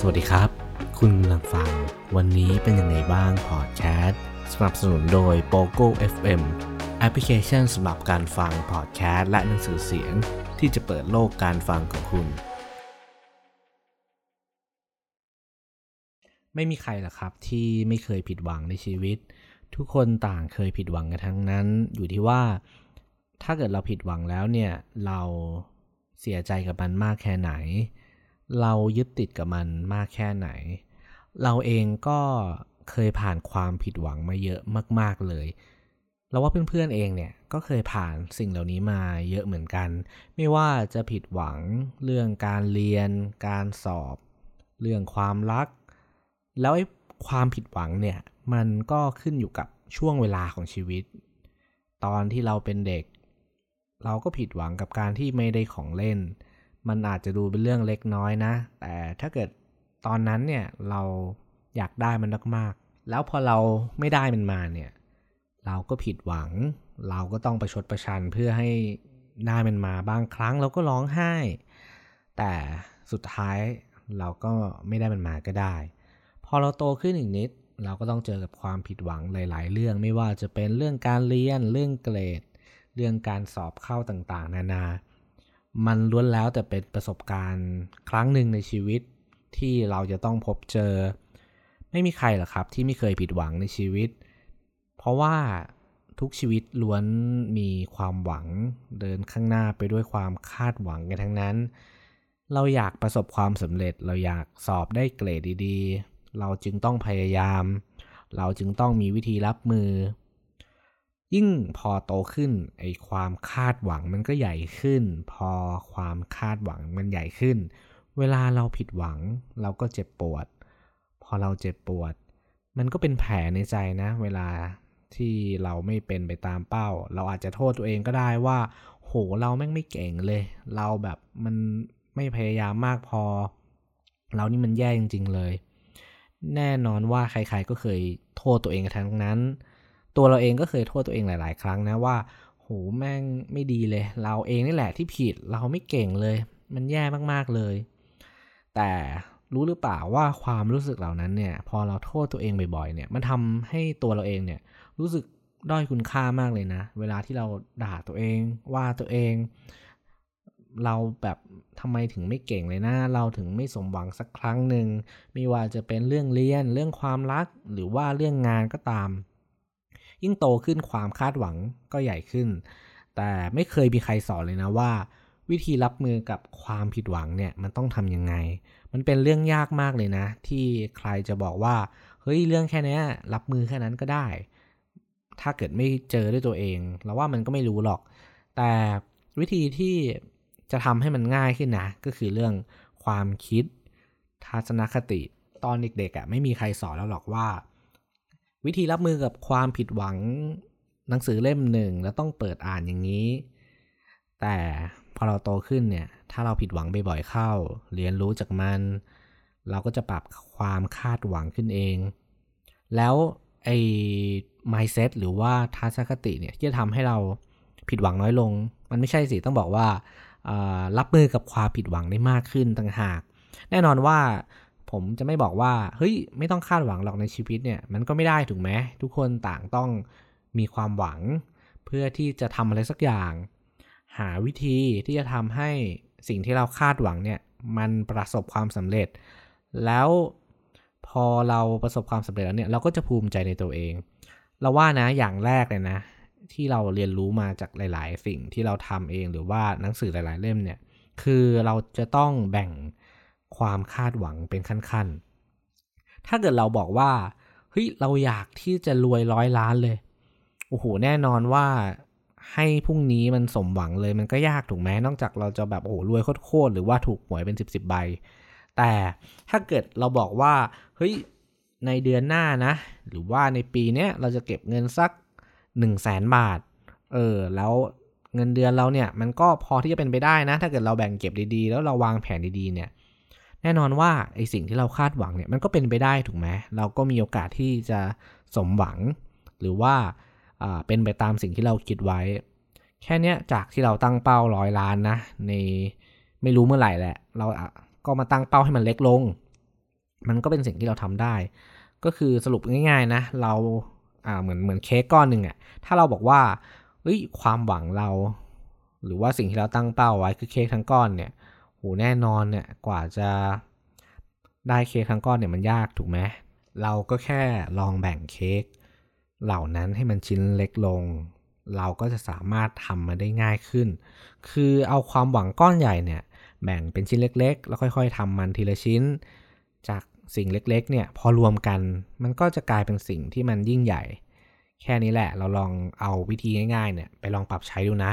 สวัสดีครับ คุณกำลังฟัง วันนี้เป็นยังไงบ้างพอดแคสต์สนับสนุนโดย POGO FM แอปพลิเคชันสำหรับการฟังพอดแคสต์และหนังสือเสียง ที่จะเปิดโลกการฟังของคุณ ไม่มีใครหรอกครับที่ไม่เคยผิดหวังในชีวิต ทุกคนต่างเคยผิดหวังกันทั้งนั้น อยู่ที่ว่า ถ้าเกิดเราผิดหวังแล้วเนี่ยเราเสียใจกับมันมากแค่ไหน เรายึดติดกับมันมากแค่ไหน เราเองก็เคยผ่านความผิดหวังมาเยอะมาก ๆเลยเราว่าเพื่อนๆเองเนี่ยก็เคยผ่านสิ่งเหล่านี้มาเยอะเหมือนกัน ไม่ว่าจะผิดหวังเรื่องการเรียน การสอบ เรื่องความรัก แล้วไอ้ความผิดหวังเนี่ยมันก็ขึ้นอยู่กับช่วงเวลาของชีวิต ตอนที่เราเป็นเด็ก เราก็ผิดหวังกับการที่ไม่ได้ของเล่น มันอาจจะดูเป็นเรื่องเล็กน้อยนะ แต่ถ้าเกิดตอนนั้นเนี่ยเราอยากได้มันมากๆ แล้วพอเราไม่ได้มันมาเนี่ย เราก็ผิดหวัง เราก็ต้องประชดประชันเพื่อให้ได้มันมาบางครั้งเราก็ร้องไห้ แต่สุดท้ายเราก็ไม่ได้มันมาก็ได้ พอเราโตขึ้นอีกนิด เราก็ต้องเจอกับความผิดหวังหลาย ๆ เรื่องไม่ว่าจะเป็นเรื่องการเรียนเรื่องเกรด เรื่องการสอบเข้าต่างๆ นานา มันล้วนแล้วแต่เป็นประสบการณ์ครั้งหนึ่งในชีวิตที่เราจะต้องพบเจอ ไม่มีใครหรอกครับที่ไม่เคยผิดหวังในชีวิต เพราะว่าทุกชีวิตล้วนมีความหวังเดินข้างหน้าไปด้วยความคาดหวังกันทั้งนั้น เราอยากประสบความสำเร็จ เราอยากสอบได้เกรดดีๆ เราจึงต้องพยายาม เราจึงต้องมีวิธีรับมือ ยิ่งพอโตขึ้นไอความคาดหวังมันก็ใหญ่ขึ้น พอความคาดหวังมันใหญ่ขึ้น เวลาเราผิดหวังเราก็เจ็บปวด พอเราเจ็บปวด มันก็เป็นแผลในใจนะ เวลาที่เราไม่เป็นไปตามเป้า เราอาจจะโทษตัวเองก็ได้ว่า โหเราแม่งไม่เก่งเลย เราแบบมันไม่พยายามมากพอ เรานี่มันแย่จริงๆเลย แน่นอนว่าใครๆก็เคยโทษตัวเองกันทั้งนั้น ตัวเราเองก็เคยโทษตัวเองหลาย ๆ ครั้งนะว่าโหแม่งไม่ดีเลย เราเองนี่แหละที่ผิดเราไม่เก่งเลย มันแย่มากๆเลย แต่รู้หรือเปล่าว่าความรู้สึกเหล่านั้นเนี่ย พอเราโทษตัวเองบ่อยๆ เนี่ยมันทำให้ตัวเราเองเนี่ยรู้สึกด้อยคุณค่ามากเลยนะ เวลาที่เราด่าตัวเองว่าตัวเอง เราแบบทำไมถึงไม่เก่งเลยนะ เราถึงไม่สมหวังสักครั้งหนึ่งไม่ว่าจะเป็นเรื่องเรียนเรื่องความรักหรือว่าเรื่องงานก็ตาม ยิ่งโตขึ้นความคาดหวังก็ใหญ่ขึ้น แต่ไม่เคยมีใครสอนเลยนะว่า วิธีรับมือกับความผิดหวังเนี่ยมันต้องทำยังไง มันเป็นเรื่องยากมากเลยนะ ที่ใครจะบอกว่าเฮ้ยเรื่องแค่นี้รับมือแค่นั้นก็ได้ ถ้าเกิดไม่เจอด้วยตัวเองเราว่ามันก็ไม่รู้หรอก แต่วิธีที่จะทำให้มันง่ายขึ้นนะ ก็คือเรื่องความคิดทัศนคติตอนเด็กๆอะ่ะไม่มีใครสอนแล้วหรอกว่า วิธีรับมือกับความผิดหวังหนังสือเล่มหนึ่งแล้วต้องเปิดอ่านอย่างนี้ แต่พอเราโตขึ้นเนี่ย ถ้าเราผิดหวังบ่อยๆเข้า เรียนรู้จากมัน เราก็จะปรับความคาดหวังขึ้นเอง แล้วไอ้ mindset หรือว่าทัศนคติเนี่ยที่จะทำให้เราผิดหวังน้อยลง มันไม่ใช่สิ ต้องบอกว่ารับมือกับความผิดหวังได้มากขึ้นต่างหาก แน่นอนว่า ผมจะไม่บอกว่าเฮ้ยไม่ต้องคาดหวังหรอกในชีวิตเนี่ยมันก็ไม่ได้ถูกไหมทุกคนต่างต้องมีความหวัง เพื่อที่จะทำอะไรสักอย่าง หาวิธีที่จะทำให้สิ่งที่เราคาดหวังเนี่ยมันประสบความสำเร็จ แล้วพอเราประสบความสำเร็จแล้วเนี่ยเราก็จะภูมิใจในตัวเอง เราว่านะอย่างแรกเลยนะ ที่เราเรียนรู้มาจากหลาย ๆ สิ่งที่เราทำเองหรือว่าหนังสือหลาย ๆ เล่มเนี่ยคือเราจะต้องแบ่ง ความคาดหวังเป็นขั้นๆ ถ้าเกิดเราบอกว่าเฮ้ยเราอยากที่จะรวยร้อยล้านเลย โอ้โห แน่นอนว่าให้พรุ่งนี้มันสมหวังเลยมันก็ยากถูกไหมนอกจากเราจะแบบโอ้โหรวยโคตรๆหรือว่าถูกหวยเป็น 10บสใบ แต่ถ้าเกิดเราบอกว่าเฮ้ยในเดือนหน้านะ หรือว่าในปีนี้เราจะเก็บเงินสัก 1 0 0 0 0แสนบาท เออ แล้วเงินเดือนเราเนี่ยมันก็พอที่จะเป็นไปได้นะ ถ้าเกิดเราแบ่งเก็บดีๆ แล้วเราวางแผนดีๆเนี่ย แน่นอนว่าไอสิ่งที่เราคาดหวังเนี่ยมันก็เป็นไปได้ถูกไหมเราก็มีโอกาสที่จะสมหวัง หรือว่าเป็นไปตามสิ่งที่เราคิดไว้ แค่นี้จากที่เราตั้งเป้าร้อยล้านนะ ในไม่รู้เมื่อไหร่แหละ เราก็มาตั้งเป้าให้มันเล็กลง มันก็เป็นสิ่งที่เราทำได้ ก็คือสรุปง่าย ๆ นะ เราเหมือนเหมือนเค้กก้อนหนึ่งอะถ้าเราบอกว่าเฮ้ยความหวังเรา หรือว่าสิ่งที่เราตั้งเป้าไว้คือเค้กทั้งก้อนเนี่ย แน่นอนเนี่ยกว่าจะได้เค้กทั้งก้อนเนี่ยมันยากถูกไหมเราก็แค่ลองแบ่งเค้กเหล่านั้นให้มันชิ้นเล็กลง เราก็จะสามารถทำมาได้ง่ายขึ้น คือเอาความหวังก้อนใหญ่เนี่ยแบ่งเป็นชิ้นเล็ก ๆ แล้วค่อย ๆทำมันทีละชิ้น จากสิ่งเล็กๆเนี่ยพอรวมกันมันก็จะกลายเป็นสิ่งที่มันยิ่งใหญ่ แค่นี้แหละเราลองเอาวิธีง่ายๆเนี่ยไปลองปรับใช้ดูนะ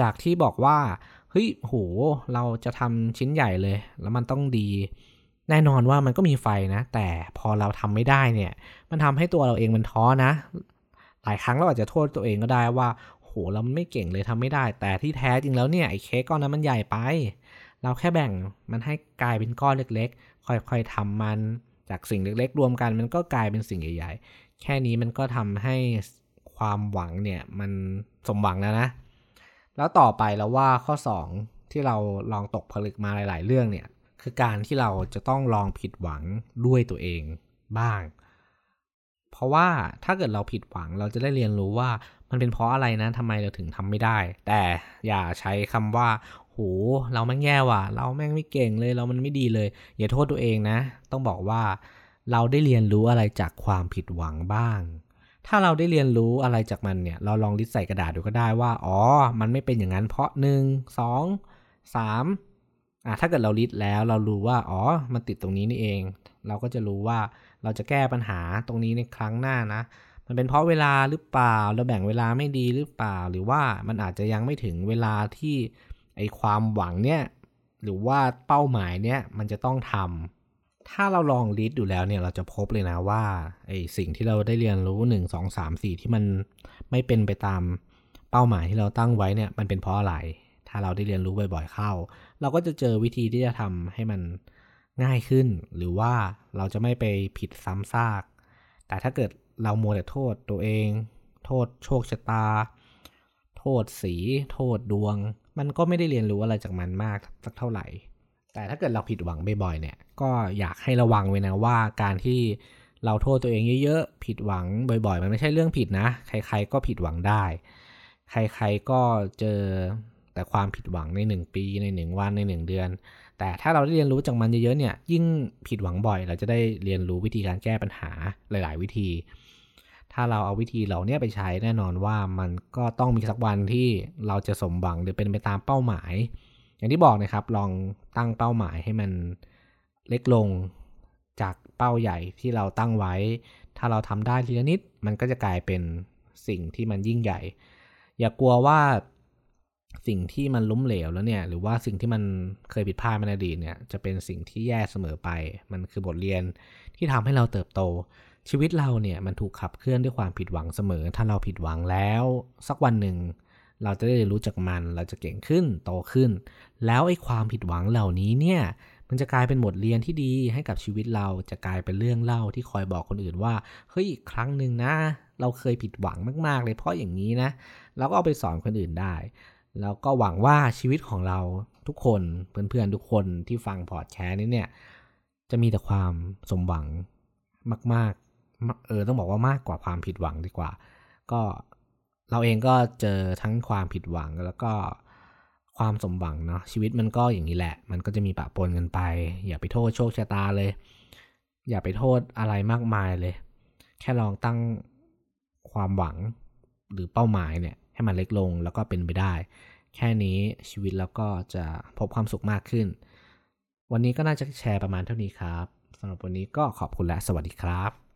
จากที่บอกว่า เฮ้ยโหเราจะทำชิ้นใหญ่เลย แล้วมันต้องดี แน่นอนว่ามันก็มีไฟนะ แต่พอเราทำไม่ได้เนี่ย มันทำให้ตัวเราเองมันท้อนะ หลายครั้งเราอาจจะโทษตัวเองก็ได้ว่าโหเราไม่เก่งเลยทำไม่ได้ แต่ที่แท้จริงแล้วเนี่ยไอ้เค้กก้อนนั้นมันใหญ่ไป เราแค่แบ่งมันให้กลายเป็นก้อนเล็ก ๆ ค่อยๆทำมันจากสิ่งเล็ก ๆ รวมกันมันก็กลายเป็นสิ่งใหญ่ๆแค่นี้มันก็ทำให้ความหวังเนี่ยมันสมหวังแล้วนะ แล้วต่อไปแล้วว่าข้อ 2 ที่เราลองตกผลึกมาหลาย ๆ เรื่องเนี่ยคือการที่เราจะต้องลองผิดหวังด้วยตัวเองบ้าง เพราะว่าถ้าเกิดเราผิดหวังเราจะได้เรียนรู้ว่ามันเป็นเพราะอะไรนะทำไมเราถึงทำไม่ได้ แต่อย่าใช้คำว่าโหเราแม่งแย่ว่ะ เราแม่งไม่เก่งเลยเรามันไม่ดีเลย อย่าโทษตัวเองนะ ต้องบอกว่าเราได้เรียนรู้อะไรจากความผิดหวังบ้าง ถ้าเราได้เรียนรู้อะไรจากมันเนี่ย เราลองลิสต์ใส่กระดาษดูก็ได้ว่า อ๋อ มันไม่เป็นอย่างนั้นเพราะหนึ่งสองสามอะถ้าเกิดเราลิสต์แล้วเรารู้ว่า อ๋อ มันติดตรงนี้นี่เอง เราก็จะรู้ว่าเราจะแก้ปัญหาตรงนี้ในครั้งหน้านะ มันเป็นเพราะเวลาหรือเปล่า เราแบ่งเวลาไม่ดีหรือเปล่า หรือว่ามันอาจจะยังไม่ถึงเวลาที่ไอความหวังเนี่ย หรือว่าเป้าหมายเนี่ย มันจะต้องทำ ถ้าเราลองลิสต์ดูแล้วเนี่ยเราจะพบเลยนะว่าไอสิ่งที่เราได้เรียนรู้ 1 2 3 4 ที่มันไม่เป็นไปตามเป้าหมายที่เราตั้งไว้เนี่ยมันเป็นเพราะอะไร ถ้าเราได้เรียนรู้บ่อยๆเข้า เราก็จะเจอวิธีที่จะทำให้มันง่ายขึ้น หรือว่าเราจะไม่ไปผิดซ้ำซาก แต่ถ้าเกิดเราโมแต่โทษตัวเอง โทษโชคชะตา โทษสี โทษดวง มันก็ไม่ได้เรียนรู้อะไรจากมันมากสักเท่าไหร่ แต่ถ้าเกิดเราผิดหวังบ่อยๆเนี่ย ก็อยากให้ระวังไว้นะว่าการที่เราโทษตัวเองเยอะๆ ผิดหวังบ่อยๆ มันไม่ใช่เรื่องผิดนะ ใครๆก็ผิดหวังได้ ใครๆก็เจอแต่ความผิดหวังใน 1 ปีใน 1 วันใน 1 เดือน แต่ถ้าเราได้เรียนรู้จากมันเยอะๆเนี่ย ยิ่งผิดหวังบ่อย เราจะได้เรียนรู้วิธีการแก้ปัญหาหลาย ๆ วิธี ถ้าเราเอาวิธีเหล่านี้ไปใช้แน่นอนว่ามันก็ต้องมีสักวันที่เราจะสมหวังหรือเป็นไปตามเป้าหมาย อย่างที่บอกนะครับ ลองตั้งเป้าหมายให้มันเล็กลงจากเป้าใหญ่ที่เราตั้งไว้ ถ้าเราทำได้ทีละนิด มันก็จะกลายเป็นสิ่งที่มันยิ่งใหญ่ อย่ากลัวว่าสิ่งที่มันล้มเหลวแล้วเนี่ย หรือว่าสิ่งที่มันเคยผิดพลาดมาในอดีตเนี่ย จะเป็นสิ่งที่แย่เสมอไป มันคือบทเรียนที่ทำให้เราเติบโต ชีวิตเราเนี่ยมันถูกขับเคลื่อนด้วยความผิดหวังเสมอ ถ้าเราผิดหวังแล้ว สักวันหนึ่ง เราจะได้รู้จักมันเราจะเก่งขึ้นโตขึ้น แล้วไอ้ความผิดหวังเหล่านี้เนี่ยมันจะกลายเป็นบทเรียนที่ดีให้กับชีวิตเราจะกลายเป็นเรื่องเล่าที่คอยบอกคนอื่นว่าเฮ้ยครั้งหนึ่งนะ เราเคยผิดหวังมากๆ เลยเพราะอย่างนี้นะเราก็เอาไปสอนคนอื่นได้ แล้วก็หวังว่าชีวิตของเราทุกคนเพื่อนๆทุกคนที่ฟังพอดแคสต์นี้เนี่ยจะมีแต่ความสมหวังมาก ๆ เออต้องบอกว่ามากกว่าความผิดหวังดีกว่า ก็ เราเองก็เจอทั้งความผิดหวังแล้วก็ความสมหวังเนาะชีวิตมันก็อย่างนี้แหละ มันก็จะมีปะปนกันไป อย่าไปโทษโชคชะตาเลย อย่าไปโทษอะไรมากมายเลย แค่ลองตั้งความหวังหรือเป้าหมายเนี่ย ให้มันเล็กลงแล้วก็เป็นไปได้ แค่นี้ชีวิตแล้วก็จะพบความสุขมากขึ้น วันนี้ก็น่าจะแชร์ประมาณเท่านี้ครับสำหรับวันนี้ก็ขอบคุณและสวัสดีครับ